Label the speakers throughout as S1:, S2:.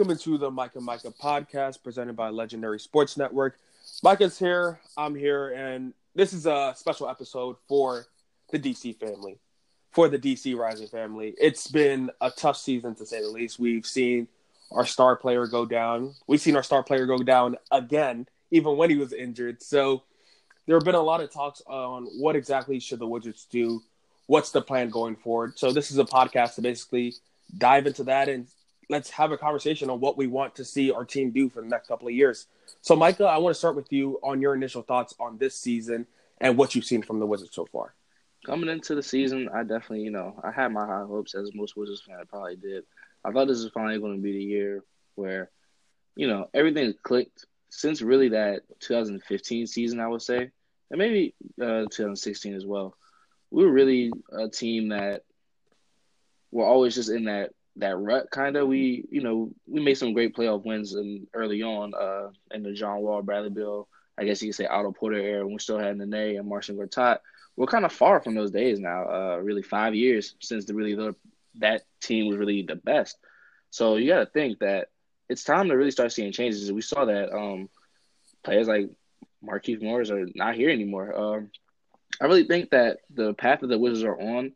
S1: welcome into the and Micah podcast presented by Legendary Sports Network. Micah's here, I'm here, and this is a special episode for the DC family, for the DC Rising family. It's been a tough season to say the least. We've seen our star player go down. We've seen our star player go down again, even when he was injured. So there have been a lot of talks on what exactly should the Wizards do, what's the plan going forward. So this is a podcast to basically dive into that and let's have a conversation on what we want to see our team do for the next couple of years. So Micah, I want to start with you on your initial thoughts on this season and what you've seen from the Wizards so far.
S2: Coming into the season, I definitely, you know, I had my high hopes as most Wizards fans probably did. I thought this was finally going to be the year where, you know, everything clicked since really that 2015 season, I would say and maybe uh, 2016 as well. We were really a team that were always just in that that rut kind of. We you know we made some great playoff wins and early on uh, in the John Wall, Bradley Beal, I guess you could say Otto Porter era. We still had Nene and Marcin Gortat. We're kind of far from those days now. Uh, really, five years since the really the, that team was really the best. So you got to think that it's time to really start seeing changes. We saw that um, players like Markieff Morris are not here anymore. Um, I really think that the path that the Wizards are on,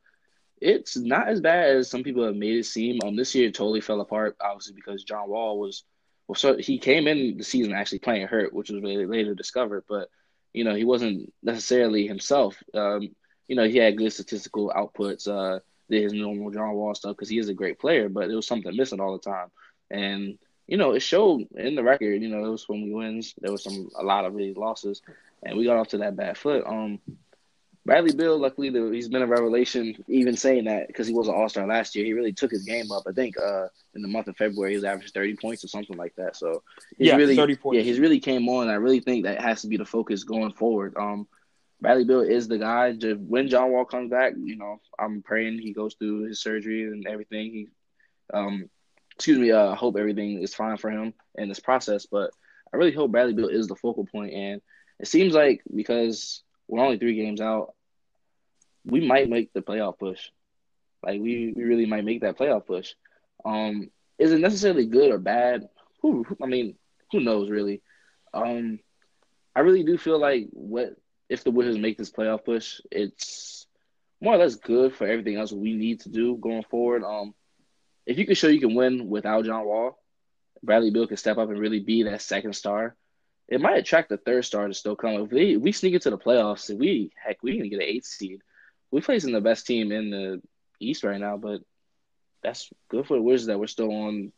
S2: it's not as bad as some people have made it seem. Um, this year it totally fell apart, obviously because John Wall was, well, so he came in the season actually playing hurt, which was really later discovered, but you know he wasn't necessarily himself. Um, you know he had good statistical outputs, uh, did his normal John Wall stuff because he is a great player, but there was something missing all the time, and you know, it showed in the record. You know, there was when we wins, there was some a lot of really losses, and we got off to that bad foot. Um, Bradley Beal, luckily, he's been a revelation. Even saying that because he was an All Star last year, he really took his game up. I think uh, in the month of February, he was averaging thirty points or something like that. So
S1: yeah,
S2: really,
S1: thirty points.
S2: Yeah, he's really came on. I really think that has to be the focus going forward. Um, Bradley Beal is the guy. When John Wall comes back, you know, I'm praying he goes through his surgery and everything. He, um, excuse me, uh, I hope everything is fine for him in this process. But I really hope Bradley Beal is the focal point. And it seems like because we're only three games out, we might make the playoff push. Like we, we really might make that playoff push. Um, is it necessarily good or bad? Who I mean, who knows really? Um, I really do feel like what if the Wizards make this playoff push, it's more or less good for everything else we need to do going forward. Um, if you can show you can win without John Wall, Bradley Beal can step up and really be that second star. It might attract the third star to still come. If we, we sneak into the playoffs, if we heck, we can get an eighth seed. We're facing the best team in the East right now, but that's good for the Wizards that we're still on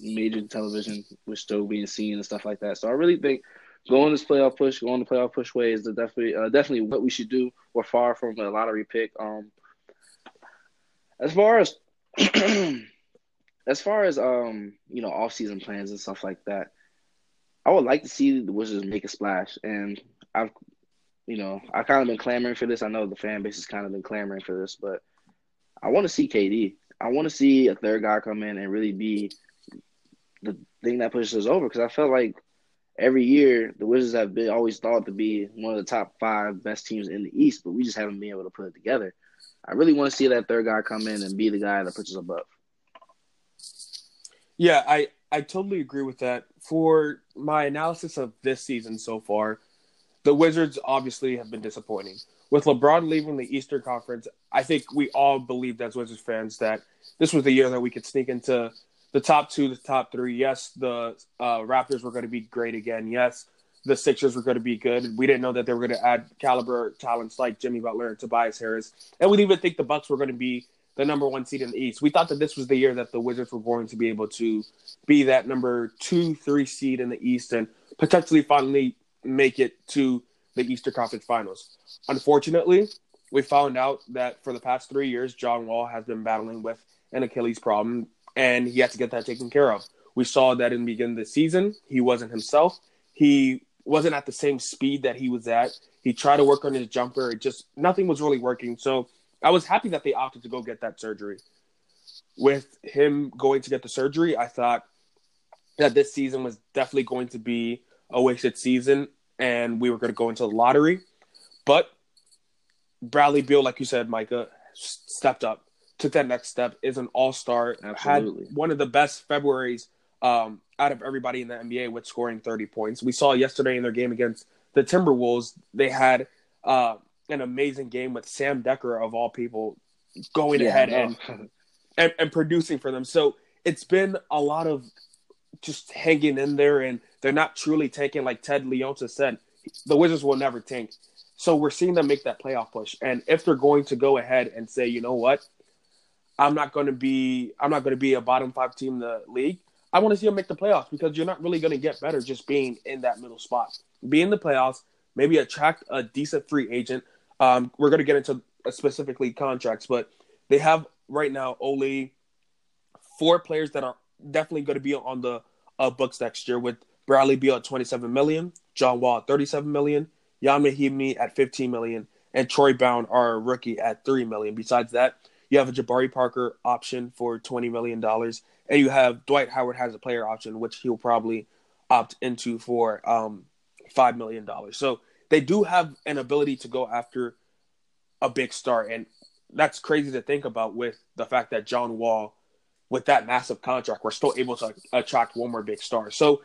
S2: major television. We're still being seen and stuff like that. So I really think going this playoff push, going the playoff push way is definitely uh, definitely what we should do. We're far from a lottery pick. Um, as far as as far as um, you know, off season plans and stuff like that, I would like to see the Wizards make a splash. And I've you know, I kind of been clamoring for this. I know the fan base has kind of been clamoring for this, but I want to see KD. I want to see a third guy come in and really be the thing that pushes us over because I felt like every year the Wizards have been always thought to be one of the top five best teams in the East, but we just haven't been able to put it together. I really want to see that third guy come in and be the guy that puts us above.
S1: Yeah, I I totally agree with that. For my analysis of this season so far, the Wizards obviously have been disappointing. With LeBron leaving the Eastern Conference, I think we all believed as Wizards fans that this was the year that we could sneak into the top two, the top three. Yes, the uh, Raptors were going to be great again. Yes, the Sixers were going to be good. We didn't know that they were going to add caliber talents like Jimmy Butler and Tobias Harris, and we didn't even think the Bucks were going to be the number one seed in the East. We thought that this was the year that the Wizards were going to be able to be that number two, three seed in the East and potentially finally make it to the Eastern Conference Finals. Unfortunately, we found out that for the past three years, John Wall has been battling with an Achilles problem, and he had to get that taken care of. We saw that in the beginning of the season, he wasn't himself. He wasn't at the same speed that he was at. He tried to work on his jumper. It just nothing was really working. So I was happy that they opted to go get that surgery. With him going to get the surgery, I thought that this season was definitely going to be a wasted season and we were going to go into the lottery. But Bradley Beal, like you said, Micah, stepped up, took that next step, is an all star, had one of the best Februarys um, out of everybody in the NBA with scoring 30 points. We saw yesterday in their game against the Timberwolves, they had uh, an amazing game with Sam Dekker of all people going yeah, ahead and, and and producing for them. So it's been a lot of just hanging in there, and they're not truly tanking. Like Ted Leonsis said, the Wizards will never tank. So we're seeing them make that playoff push, and if they're going to go ahead and say, you know what, I'm not going to be, I'm not going to be a bottom five team in the league. I want to see them make the playoffs because you're not really going to get better just being in that middle spot. Be in the playoffs, maybe attract a decent free agent. Um, we're going to get into specifically contracts, but they have right now only four players that are definitely going to be on the uh, books next year with Bradley Beal at 27 million, John Wall at 37 million, Ian Mahinmi at 15 million, and Troy Brown, our rookie, at 3 million. Besides that, you have a Jabari Parker option for $20 million, and you have Dwight Howard has a player option, which he'll probably opt into for um, $5 million. So they do have an ability to go after a big star. And that's crazy to think about with the fact that John Wall, with that massive contract, we're still able to attract one more big star. So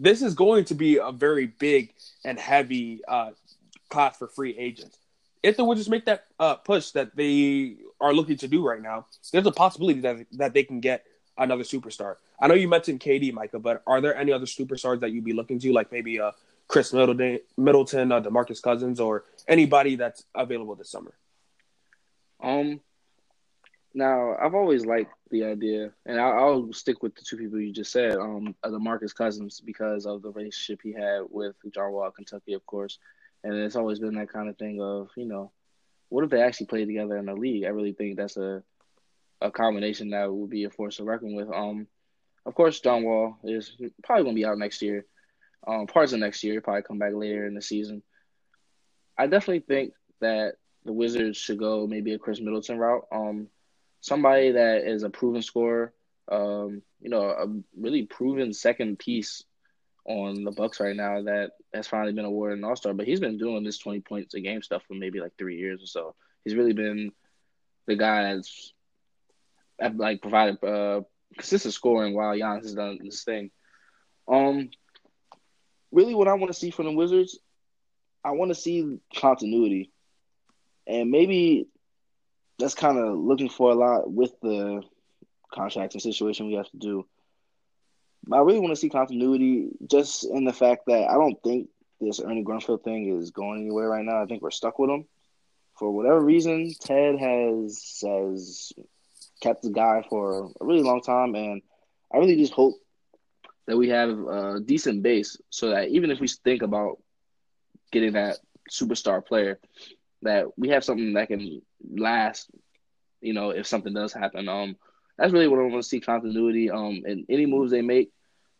S1: this is going to be a very big and heavy uh, class for free agents. If the Wizards make that uh, push that they are looking to do right now, there's a possibility that that they can get another superstar. I know you mentioned KD, Micah, but are there any other superstars that you'd be looking to, like maybe uh, Khris Middleton, Middleton, uh, DeMarcus Cousins, or anybody that's available this summer?
S2: Um, now I've always liked the idea, and I'll, I'll, stick with the two people you just said, um, DeMarcus Cousins because of the relationship he had with John Wall, Kentucky, of course, and it's always been that kind of thing of you know, what if they actually play together in the league? I really think that's a a combination that would be a force to reckon with. Um, of course, John Wall is probably going to be out next year, um, parts of next year, probably come back later in the season. I definitely think that the Wizards should go maybe a Khris Middleton route. Um, somebody that is a proven scorer, um, you know, a really proven second piece on the Bucks right now that has finally been awarded an All Star. But he's been doing this twenty points a game stuff for maybe like three years or so. He's really been the guy that's like provided uh, consistent scoring while Giannis has done this thing. Um, really, what I want to see from the Wizards, I want to see continuity and maybe that's kind of looking for a lot with the contracting situation we have to do. But I really want to see continuity just in the fact that I don't think this Ernie Grunfeld thing is going anywhere right now. I think we're stuck with him. For whatever reason, Ted has has kept the guy for a really long time, and I really just hope that we have a decent base so that even if we think about getting that superstar player, that we have something that can last. You know, if something does happen, um, that's really what I want to see continuity. Um, and any moves they make,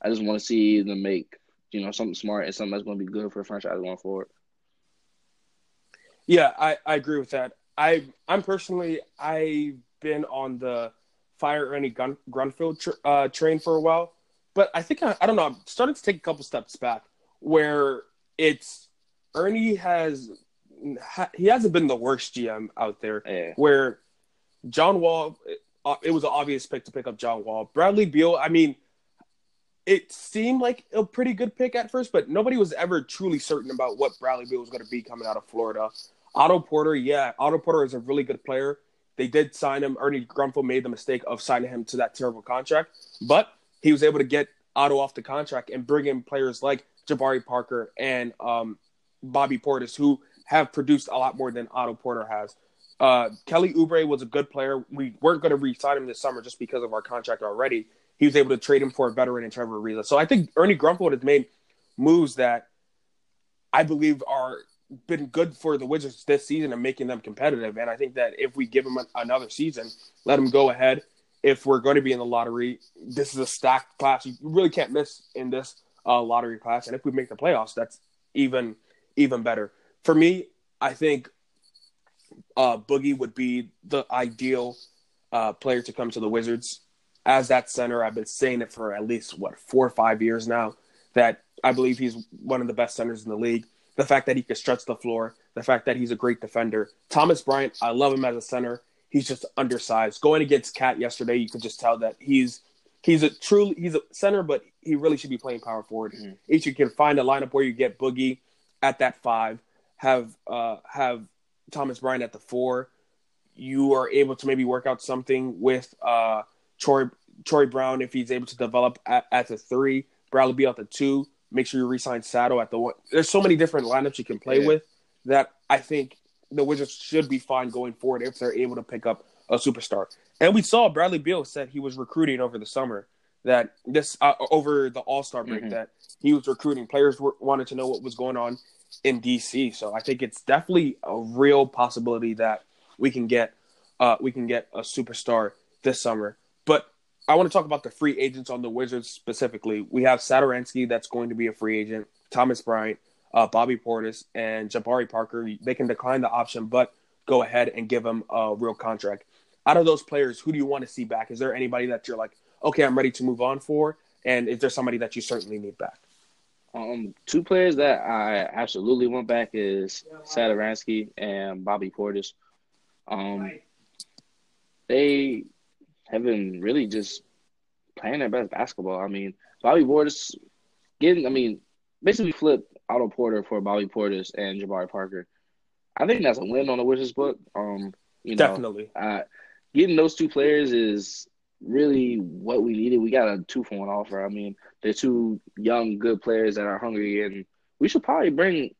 S2: I just want to see them make you know something smart and something that's going to be good for the franchise going forward.
S1: Yeah, I, I agree with that. I I'm personally I've been on the fire Ernie Gun, Grunfeld tr- uh, train for a while, but I think I, I don't know. I'm starting to take a couple steps back where it's Ernie has he hasn't been the worst GM out there. Yeah. Where John Wall, uh, it was an obvious pick to pick up John Wall. Bradley Beal, I mean, it seemed like a pretty good pick at first, but nobody was ever truly certain about what Bradley Beal was going to be coming out of Florida. Otto Porter, yeah, Otto Porter is a really good player. They did sign him. Ernie Grunfeld made the mistake of signing him to that terrible contract, but he was able to get Otto off the contract and bring in players like Jabari Parker and um, Bobby Portis, who have produced a lot more than Otto Porter has. Uh, Kelly Oubre was a good player. We weren't going to re-sign him this summer just because of our contract already. He was able to trade him for a veteran in Trevor Ariza. So I think Ernie Grunfeld has made moves that I believe are been good for the Wizards this season and making them competitive. And I think that if we give him another season, let him go ahead. If we're going to be in the lottery, this is a stacked class. You really can't miss in this uh, lottery class. And if we make the playoffs, that's even even better for me, I think uh, Boogie would be the ideal uh, player to come to the Wizards as that center. I've been saying it for at least what four or five years now. That I believe he's one of the best centers in the league. The fact that he can stretch the floor, the fact that he's a great defender. Thomas Bryant, I love him as a center. He's just undersized. Going against KAT yesterday, you could just tell that he's he's a truly he's a center, but he really should be playing power forward.
S2: Mhm.
S1: If you can find a lineup where you get Boogie at that five, have uh have Thomas Bryant at the four, you are able to maybe work out something with uh Troy Troy Brown if he's able to develop at, at the three, Bradley Beal at the two. Make sure you resign Sato at the one. There's so many different lineups you can play
S2: Yeah.
S1: with that I think the Wizards should be fine going forward if they're able to pick up a superstar. And we saw Bradley Beal said he was recruiting over the summer that this uh, over the All Star break
S2: Mhm.
S1: that he was recruiting. Players were, wanted to know what was going on in DC. So I think it's definitely a real possibility that we can get uh, we can get a superstar this summer. But I want to talk about the free agents on the Wizards specifically. We have Satoransky that's going to be a free agent, Thomas Bryant, uh, Bobby Portis, and Jabari Parker. They can decline the option, but go ahead and give them a real contract. Out of those players, who do you want to see back? Is there anybody that you're like, okay, I'm ready to move on for? And is there somebody that you certainly need back?
S2: Um, two players that I absolutely want back is Satoransky and Bobby Portis. Um, they have been really just playing their best basketball. I mean, Bobby Portis getting, I mean, basically flipped Otto Porter for Bobby Portis and Jabari Parker. I think that's a win on the Wizards book. Um, you know,
S1: Definitely.
S2: uh, getting those two players is really what we needed. We got a two for one offer. I mean, they're two young, good players that are hungry, and we should probably bring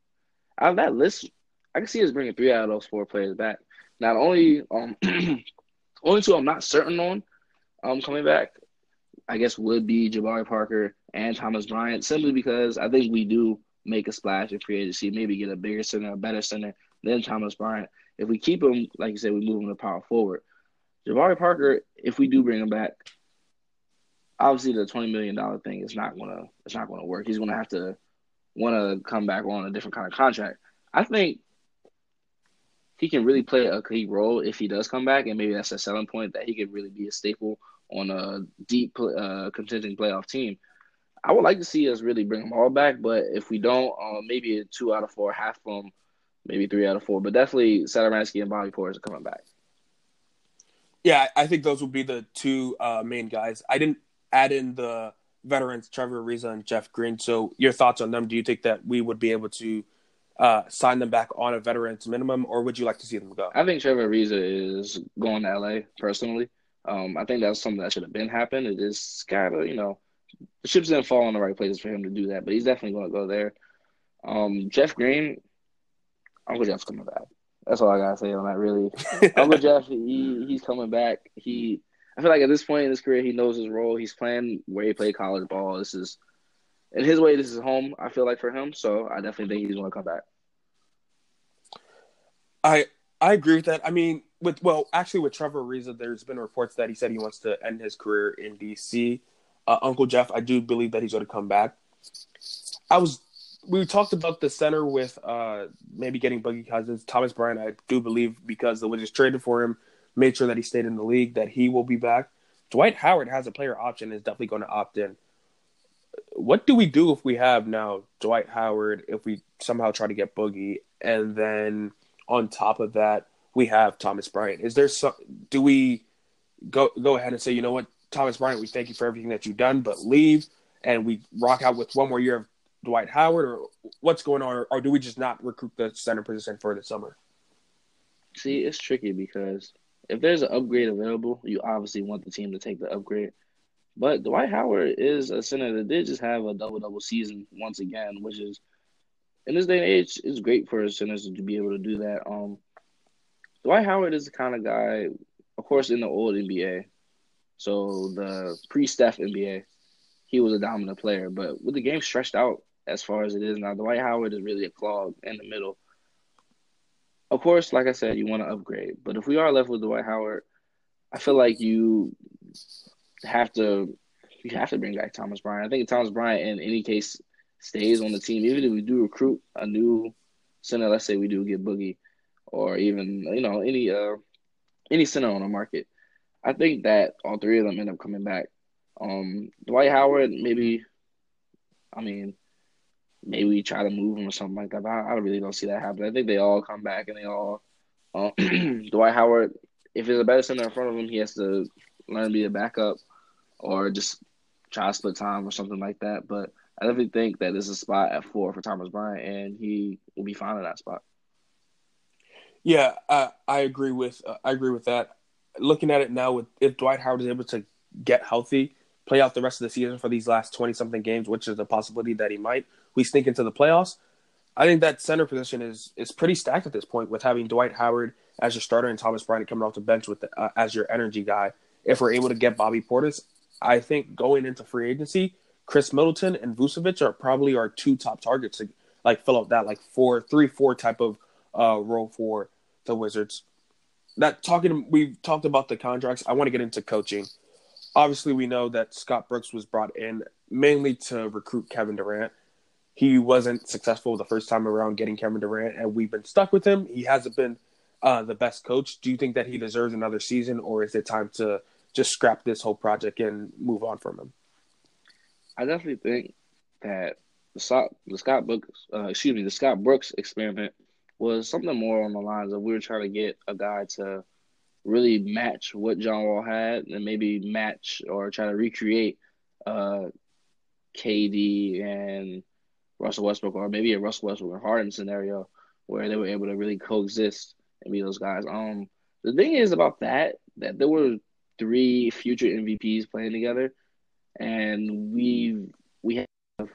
S2: out of that list. I can see us bringing three out of those four players back. Not only um, only two I'm not certain on um coming back. I guess would be Jabari Parker and Thomas Bryant, simply because I think we do make a splash in free agency, maybe get a bigger center, a better center than Thomas Bryant. If we keep him, like you said, we move him to power forward. Jabari Parker, if we do bring him back, obviously the twenty million dollar thing is not gonna it's not gonna work. He's gonna have to want to come back on a different kind of contract. I think he can really play a key role if he does come back, and maybe that's a selling point that he could really be a staple on a deep uh, contending playoff team. I would like to see us really bring them all back, but if we don't, uh, maybe a two out of four, half of them, maybe three out of four, but definitely Satoransky and Bobby Portis are coming back.
S1: Yeah, I think those would be the two uh, main guys. I didn't add in the veterans Trevor Ariza and Jeff Green. So your thoughts on them? Do you think that we would be able to uh, sign them back on a veterans minimum, or would you like to see them go?
S2: I think Trevor Ariza is going to LA personally. Um, I think that's something that should have been happened. It is kind of, you know, the ships didn't fall in the right places for him to do that, but he's definitely going to go there. Um, Jeff Green, Uncle Jeff's coming back. That's all I gotta say on that. Really, Uncle Jeff, he he's coming back. He, I feel like at this point in his career, he knows his role. He's playing where he played college ball. This is, in his way, this is home. I feel like for him, so I definitely think he's going to come back.
S1: I I agree with that. I mean, with well, actually, with Trevor Ariza, there's been reports that he said he wants to end his career in DC. Uh, Uncle Jeff, I do believe that he's going to come back. I was we talked about the center with uh, maybe getting Boogie Cousins, Thomas Bryant. I do believe because the Wizards traded for him, made sure that he stayed in the league, that he will be back. Dwight Howard has a player option and is definitely going to opt in. What do we do if we have now Dwight Howard? If we somehow try to get Boogie, and then on top of that, we have Thomas Bryant. Is there some? Do we go go ahead and say, you know what, Thomas Bryant, we thank you for everything that you've done, but leave, and we rock out with one more year of Dwight Howard, or what's going on, or, do we just not recruit the center position for the summer?
S2: See, it's tricky because if there's an upgrade available, you obviously want the team to take the upgrade. But Dwight Howard is a center that did just have a double double season once again, which is in this day and age is great for centers to be able to do that. Um, Dwight Howard is the kind of guy, of course, in the old NBA, so the pre-Steph NBA, he was a dominant player. But with the game stretched out as far as it is now, Dwight Howard is really a clog in the middle. Of course, like I said, you want to upgrade, but if we are left with Dwight Howard, I feel like you have to you have to bring back Thomas Bryant. I think Thomas Bryant, in any case, stays on the team. Even if we do recruit a new center, let's say we do get Boogie, or even you know any uh any center on the market, I think that all three of them end up coming back. Um, Dwight Howard, maybe. I mean, maybe try to move him or something like that. But I, I really don't see that happen. I think they all come back and they all. Um, Dwight Howard, if there's a better center in front of him, he has to learn to be a backup. or just try to split time or something like that. But I definitely think that there's a spot at four for Thomas Bryant, and he will be fine in that spot.
S1: Yeah, uh, I agree with uh, I agree with that. Looking at it now, with if Dwight Howard is able to get healthy, play out the rest of the season for these last twenty something games, which is a possibility that he might, we sneak into the playoffs. I think that center position is is pretty stacked at this point with having Dwight Howard as your starter and Thomas Bryant coming off the bench with the, uh, as your energy guy. If we're able to get Bobby Portis, I think going into free agency, Khris Middleton and Vucevic are probably our two top targets to like fill up that like four three four type of uh, role for the Wizards. That talking, we've talked about the contracts. I want to get into coaching. Obviously, we know that Scott Brooks was brought in mainly to recruit Kevin Durant. He wasn't successful the first time around getting Kevin Durant, and we've been stuck with him. He hasn't been uh, the best coach. Do you think that he deserves another season, or is it time to just scrap this whole project and move on from him?
S2: I definitely think that the Scott, the Scott Brooks, uh, excuse me, the Scott Brooks experiment was something more on the lines of we were trying to get a guy to really match what John Wall had and maybe match or try to recreate uh, KD and Russell Westbrook or maybe a Russell Westbrook and Harden scenario where they were able to really coexist and be those guys. Um, the thing is about that that there were three future MVPs playing together, and we we have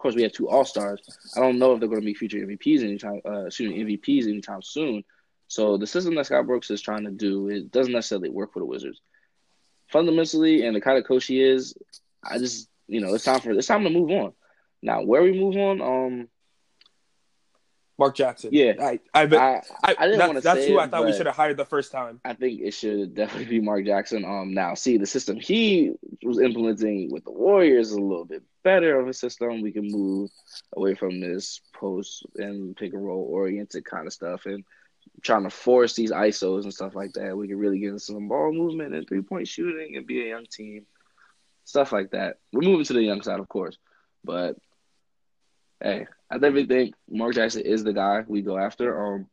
S2: course we have two All Stars. I don't know if they're going to be future MVPs anytime, uh, excuse me, MVPs anytime soon. So the system that Scott Brooks is trying to do it doesn't necessarily work for the Wizards. Fundamentally, and the kind of coach he is, I just you know it's time for it's time to move on. Now where we move on, um,
S1: Mark Jackson.
S2: Yeah,
S1: I I, I, I,
S2: I didn't want to.
S1: Say that's who
S2: it,
S1: I thought we should have hired the first time.
S2: I think it should definitely be Mark Jackson. Um, now see the system he was implementing with the Warriors is a little bit better of a system. We can move away from this post and pick and roll oriented kind of stuff and trying to force these ISOs and stuff like that. We can really get into some ball movement and three point shooting and be a young team, stuff like that. We're moving to the young side, of course, but hey, I definitely think Mark Jackson is the guy we go after. Um,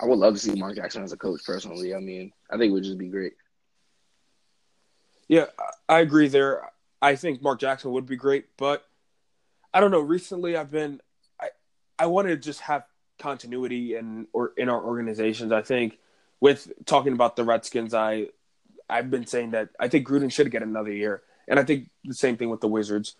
S2: I would love to see Mark Jackson as a coach personally. I mean, I think it would just be great.
S1: Yeah, I agree there. I think Mark Jackson would be great, but I don't know. Recently, I've been I I want to just have continuity in or in our organizations. I think with talking about the Redskins, I I've been saying that I think Gruden should get another year, and I think the same thing with the Wizards.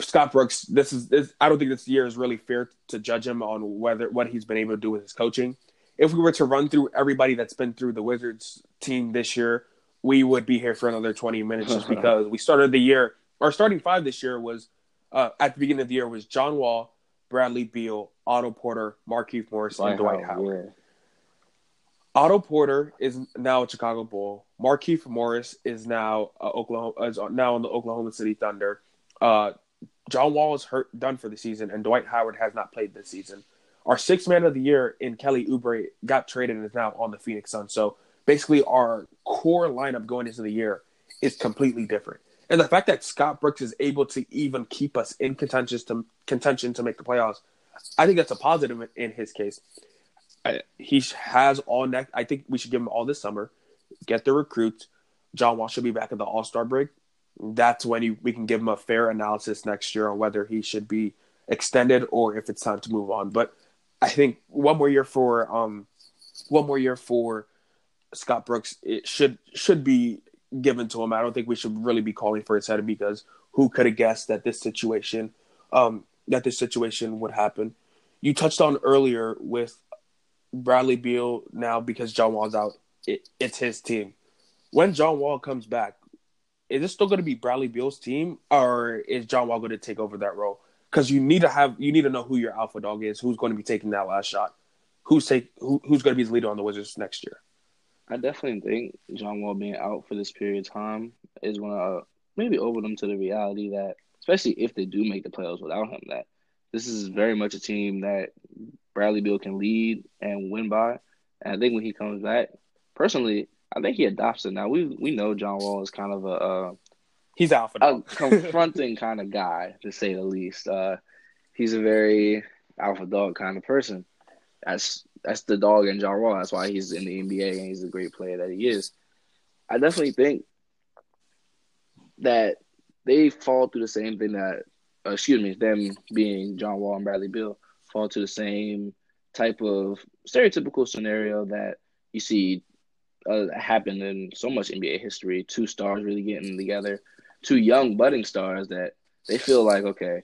S1: Scott Brooks, this is this, I don't think this year is really fair to judge him on whether what he's been able to do with his coaching. If we were to run through everybody that's been through the Wizards team this year, we would be here for another 20 minutes just because we started the year. Our starting five this year was uh, at the beginning of the year was John Wall, Bradley Beal, Otto Porter, Markieff Morris, and Dwight Howard. Yeah. Otto Porter is now a Chicago Bull. Markieff Morris is now uh, Oklahoma is now on the Oklahoma City Thunder. Uh, John Wall is hurt, done for the season, and Dwight Howard has not played this season. Our sixth man of the year in Kelly Oubre got traded and is now on the Phoenix Suns. So basically, our core lineup going into the year is completely different. And the fact that Scott Brooks is able to even keep us in contention to contention to make the playoffs, I think that's a positive in his case. I, he has all next. I think we should give him all this summer, get the recruits. John Wall should be back at the All Star break that's when you, we can give him a fair analysis next year on whether he should be extended or if it's time to move on. But I think one more year for um, one more year for Scott Brooks it should should be given to him. I don't think we should really be calling for his head because who could have guessed that this situation um, that this situation would happen. You touched on earlier with Bradley Beal now because John Wall's out. It, it's his team. When John Wall comes back, is it still going to be Bradley Beal's team, or is John Wall going to take over that role? Because you need to have you need to know who your alpha dog is, who's going to be taking that last shot, who's take who, who's going to be the leader on the Wizards next year.
S2: I definitely think John Wall being out for this period of time is going to maybe open them to the reality that, especially if they do make the playoffs without him, that this is very much a team that Bradley Beal can lead and win by. And I think when he comes back, personally, I think he adopts it now. We we know John Wall is kind of a uh,
S1: he's alpha
S2: a confronting kind of guy to say the least. Uh, he's a very alpha dog kind of person. That's that's the dog in John Wall. That's why he's in the NBA and he's a great player that he is. I definitely think that they fall through the same thing that, uh, excuse me, them being John Wall and Bradley Beal fall to the same type of stereotypical scenario that you see uh, happen in so much NBA history. Two stars really getting together, two young budding stars that they feel like, okay,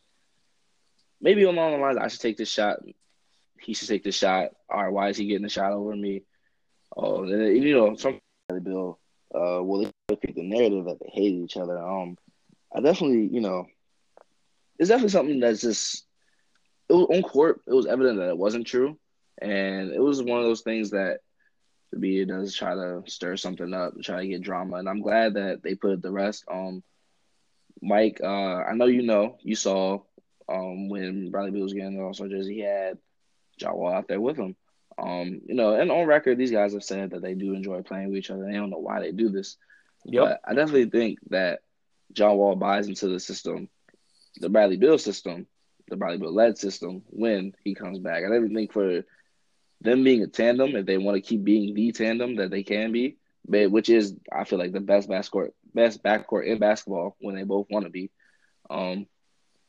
S2: maybe along the lines, I should take this shot. He should take the shot. All right, why is he getting the shot over me? Oh, you know, some Bill, uh, well, they pick the narrative that they hate each other. Um, I definitely, you know, it's definitely something that's just it was on court. It was evident that it wasn't true, and it was one of those things that the media does try to stir something up, try to get drama, and I'm glad that they put the rest. Um, Mike, uh, I know you know you saw um when Bradley Beal was getting the All Star jersey, he had John Wall out there with him. Um, you know, and on record, these guys have said that they do enjoy playing with each other. They don't know why they do this. Yep. But I definitely think that John Wall buys into the system, the Bradley Beal system, the Bradley Beal led system when he comes back. I definitely think for them being a tandem, if they want to keep being the tandem that they can be, which is I feel like the best backcourt best backcourt in basketball when they both want to be. Um,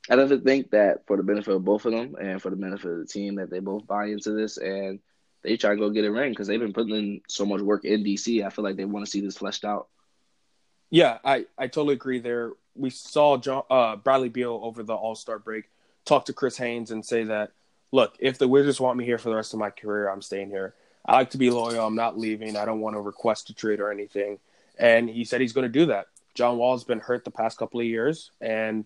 S2: I definitely think that for the benefit of both of them and for the benefit of the team, that they both buy into this and they try to go get a ring because they've been putting in so much work in DC. I feel like they want to see this fleshed out.
S1: Yeah, I, I totally agree there. We saw John, uh, Bradley Beal over the All Star break talk to Chris Haynes and say that, look, if the Wizards want me here for the rest of my career, I'm staying here. I like to be loyal. I'm not leaving. I don't want to request a trade or anything. And he said he's going to do that. John Wall's been hurt the past couple of years, and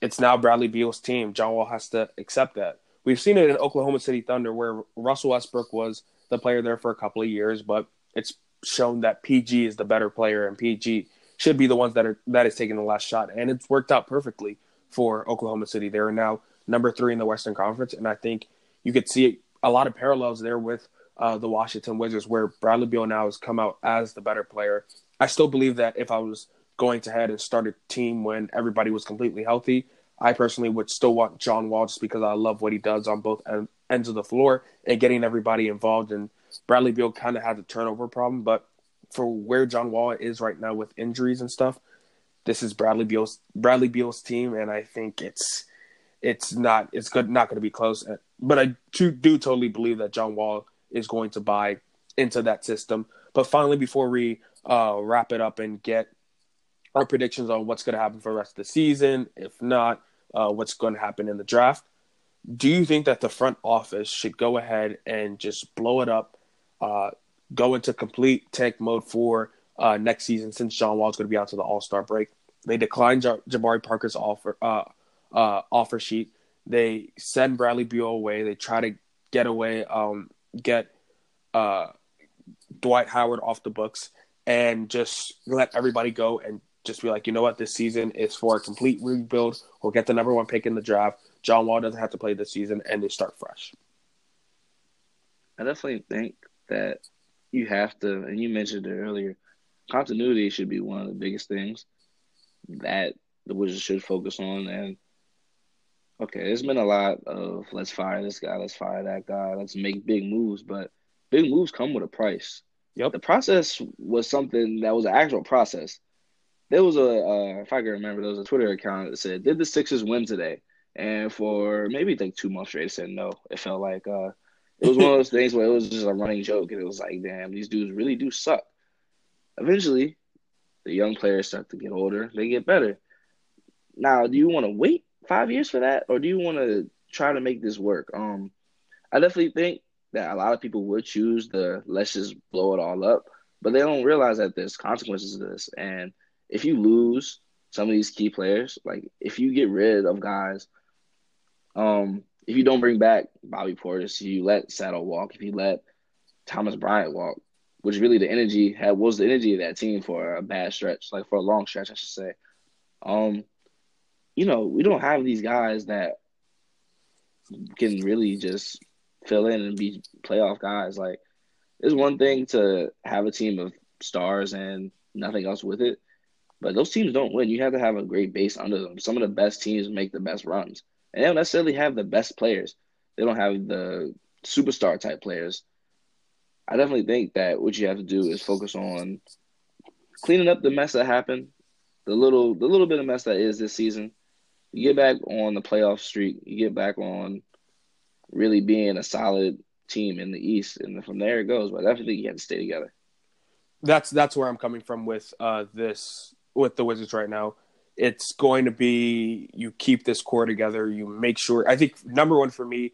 S1: it's now Bradley Beal's team. John Wall has to accept that. We've seen it in Oklahoma City Thunder where Russell Westbrook was the player there for a couple of years, but it's shown that PG is the better player and PG should be the ones that are that is taking the last shot. And it's worked out perfectly for Oklahoma City. They are now number three in the Western Conference, and I think you could see a lot of parallels there with uh, the Washington Wizards, where Bradley Beal now has come out as the better player. I still believe that if I was going to head and start a team when everybody was completely healthy, I personally would still want John Wall just because I love what he does on both ends of the floor and getting everybody involved. And Bradley Beal kind of had the turnover problem, but for where John Wall is right now with injuries and stuff, this is Bradley Beal's Bradley Beal's team, and I think it's it's not it's good not going to be close. But I do, do totally believe that John Wall is going to buy into that system. But finally, before we uh, wrap it up and get our predictions on what's going to happen for the rest of the season, if not, uh, what's going to happen in the draft. Do you think that the front office should go ahead and just blow it up, uh, go into complete tank mode for uh, next season since John Wall is going to be out to the All Star break? They declined J- Jabari Parker's offer uh, uh, offer sheet. They send Bradley Beal away. They try to get away, um, get uh, Dwight Howard off the books, and just let everybody go and just be like, you know what, this season is for a complete rebuild. We'll get the number one pick in the draft. John Wall doesn't have to play this season, and they start fresh.
S2: I definitely think that you have to, and you mentioned it earlier, continuity should be one of the biggest things that the Wizards should focus on. And okay, there's been a lot of let's fire this guy, let's fire that guy, let's make big moves, but big moves come with a price. Yep. The process was something that was an actual process there was a uh, if I can remember, there was a Twitter account that said, "Did the Sixers win today?" And for maybe like two months straight, it said no. It felt like uh, it was one of those things where it was just a running joke, and it was like, "Damn, these dudes really do suck." Eventually, the young players start to get older; they get better. Now, do you want to wait five years for that, or do you want to try to make this work? Um, I definitely think that a lot of people would choose the let's just blow it all up, but they don't realize that there's consequences to this, and if you lose some of these key players, like if you get rid of guys, um, if you don't bring back Bobby Portis, you let Sato walk, if you let Thomas Bryant walk, which really the energy had was the energy of that team for a bad stretch, like for a long stretch, I should say. Um, you know, we don't have these guys that can really just fill in and be playoff guys. Like, it's one thing to have a team of stars and nothing else with it. But those teams don't win. You have to have a great base under them. Some of the best teams make the best runs. And they don't necessarily have the best players. They don't have the superstar type players. I definitely think that what you have to do is focus on cleaning up the mess that happened the little the little bit of mess that is this season, you get back on the playoff streak, you get back on really being a solid team in the East, and from there it goes. But I definitely think you have to stay together.
S1: That's that's where I'm coming from with uh, this with the Wizards right now. It's going to be you keep this core together. You make sure. I think number one for me,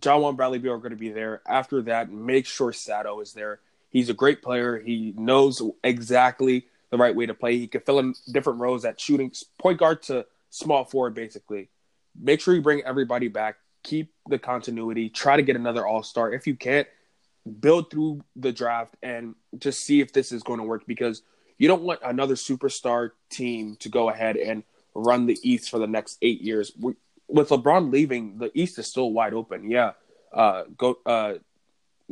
S1: John Wall and Bradley Beal are going to be there. After that, make sure Sato is there. He's a great player. He knows exactly the right way to play. He can fill in different roles at shooting point guard to small forward, basically. Make sure you bring everybody back. Keep the continuity. Try to get another All Star. If you can't, build through the draft and just see if this is going to work because you don't want another superstar team to go ahead and run the East for the next eight years. We, with LeBron leaving, the East is still wide open. Yeah, uh, go. Uh,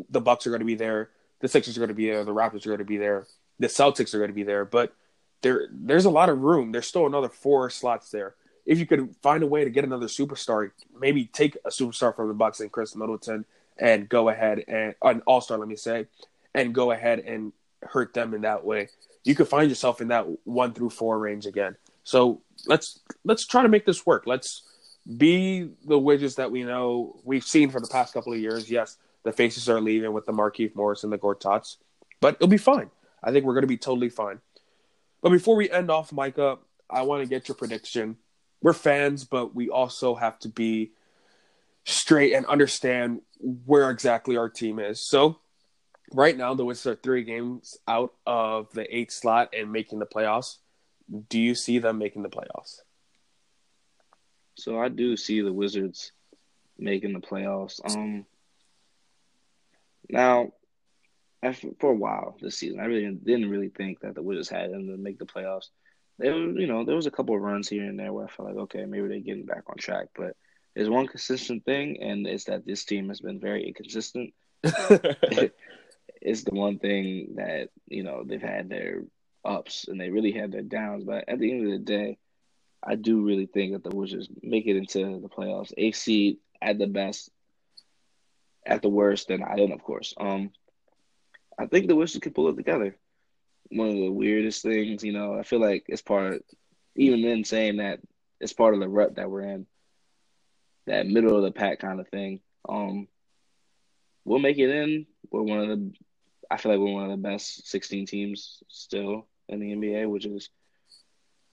S1: the Bucks are going to be there. The Sixers are going to be there. The Raptors are going to be there. The Celtics are going to be there. But there, there's a lot of room. There's still another four slots there. If you could find a way to get another superstar, maybe take a superstar from the Bucks and Khris Middleton, and go ahead and an All Star, let me say, and go ahead and hurt them in that way. You could find yourself in that one through four range again. So let's let's try to make this work. Let's be the Wizards that we know we've seen for the past couple of years. Yes, the faces are leaving with the Markieff Morris and the Gortats, but it'll be fine. I think we're going to be totally fine. But before we end off, Micah, I want to get your prediction. We're fans, but we also have to be straight and understand where exactly our team is. So, right now, the Wizards are three games out of the eight slot and making the playoffs. Do you see them making the playoffs?
S2: So I do see the Wizards making the playoffs. Um, now, for a while this season, I really didn't really think that the Wizards had them to make the playoffs. They, you know, there was a couple of runs here and there where I felt like, okay, maybe they're getting back on track. But there's one consistent thing, and it's that this team has been very inconsistent. it's the one thing that you know they've had their ups and they really had their downs. But at the end of the day, I do really think that the Wizards make it into the playoffs. A seed at the best, at the worst, then I don't, of course. Um, I think the Wizards can pull it together. One of the weirdest things, you know, I feel like it's part of, even then saying that it's part of the rut that we're in, that middle of the pack kind of thing. Um, we'll make it in. We're one of the, I feel like we're one of the best 16 teams still in the NBA, which is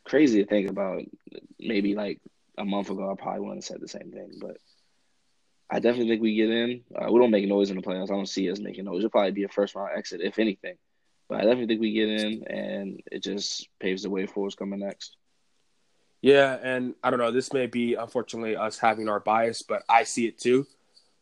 S2: crazy to think about. Maybe like a month ago, I probably wouldn't have said the same thing, but I definitely think we get in. Uh, we don't make noise in the playoffs. I don't see us making noise. It'll probably be a first round exit, if anything. But I definitely think we get in, and it just paves the way for what's coming next.
S1: Yeah, and I don't know. This may be unfortunately us having our bias, but I see it too.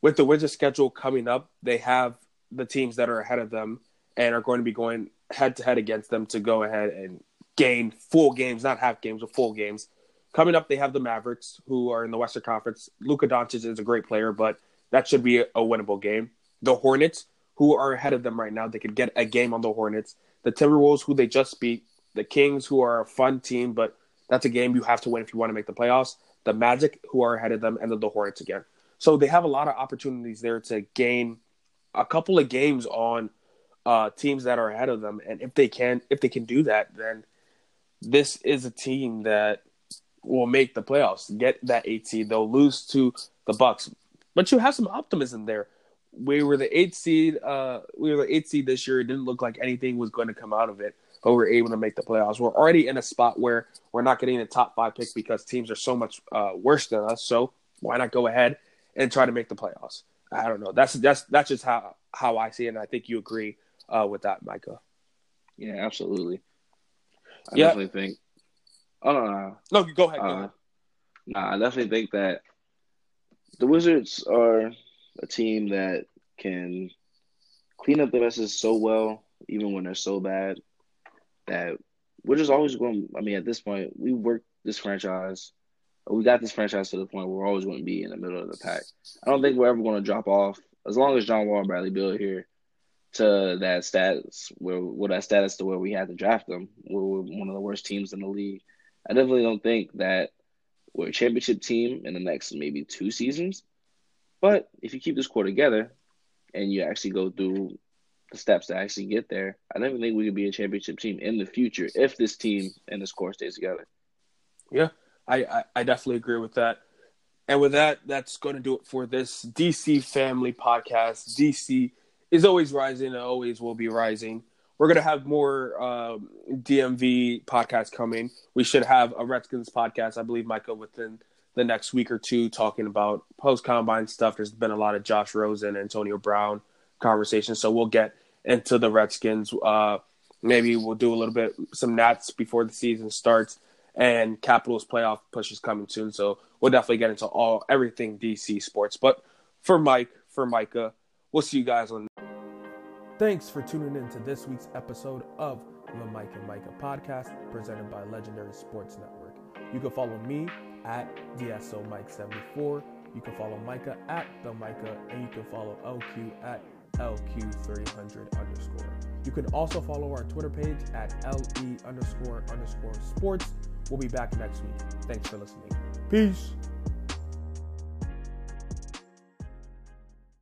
S1: With the Wizards schedule coming up, they have the teams that are ahead of them and are going to be going head to head against them to go ahead and gain full games, not half games, but full games. Coming up, they have the Mavericks, who are in the Western Conference. Luka Doncic is a great player, but that should be a winnable game. The Hornets, who are ahead of them right now, they could get a game on the Hornets. The Timberwolves, who they just beat. The Kings, who are a fun team, but that's a game you have to win if you want to make the playoffs. The Magic, who are ahead of them, and then the Hornets again. So they have a lot of opportunities there to gain a couple of games on uh, teams that are ahead of them, and if they can, if they can do that, then this is a team that will make the playoffs, get that eight seed. They'll lose to the Bucks, but you have some optimism there. We were the eight seed. Uh, we were the eight seed this year. It didn't look like anything was going to come out of it, but we are able to make the playoffs. We're already in a spot where we're not getting a top five pick because teams are so much uh, worse than us. So why not go ahead and try to make the playoffs? I don't know. That's that's that's just how how I see it, and I think you agree uh, with that, Micah.
S2: Yeah, absolutely. I definitely think. Oh no, no,
S1: no. go ahead. Go uh, ahead.
S2: Nah, I definitely think that the Wizards are a team that can clean up the messes so well, even when they're so bad, that we're just always going. I mean, at this point, we work this franchise. We got this franchise to the point where we're always going to be in the middle of the pack. I don't think we're ever going to drop off as long as John Wall and Bradley Beal here to that status where well that status to where we had to draft them. We're one of the worst teams in the league. I definitely don't think that we're a championship team in the next maybe two seasons. But if you keep this core together and you actually go through the steps to actually get there, I don't think we could be a championship team in the future if this team and this core stays together.
S1: Yeah, I, I, I definitely agree with that. And with that, that's going to do it for this DC Family Podcast. DC is always rising and always will be rising. We're going to have more um, DMV podcasts coming. We should have a Redskins podcast, I believe, Michael, within the next week or two, talking about post combine stuff. There's been a lot of Josh Rosen, and Antonio Brown conversations, so we'll get into the Redskins. Uh, maybe we'll do a little bit some Nats before the season starts, and Capitals playoff push is coming soon. So we'll definitely get into all everything DC sports. But for Mike, for Micah, we'll see you guys on. Thanks for tuning in to this week's episode of the Mike and Micah podcast presented by Legendary Sports Network. You can follow me at DSO Mike 74. You can follow Micah at the Micah, and you can follow LQ at LQ300 underscore. You can also follow our Twitter page at LE underscore underscore sports. We'll be back next week. Thanks for listening. Peace.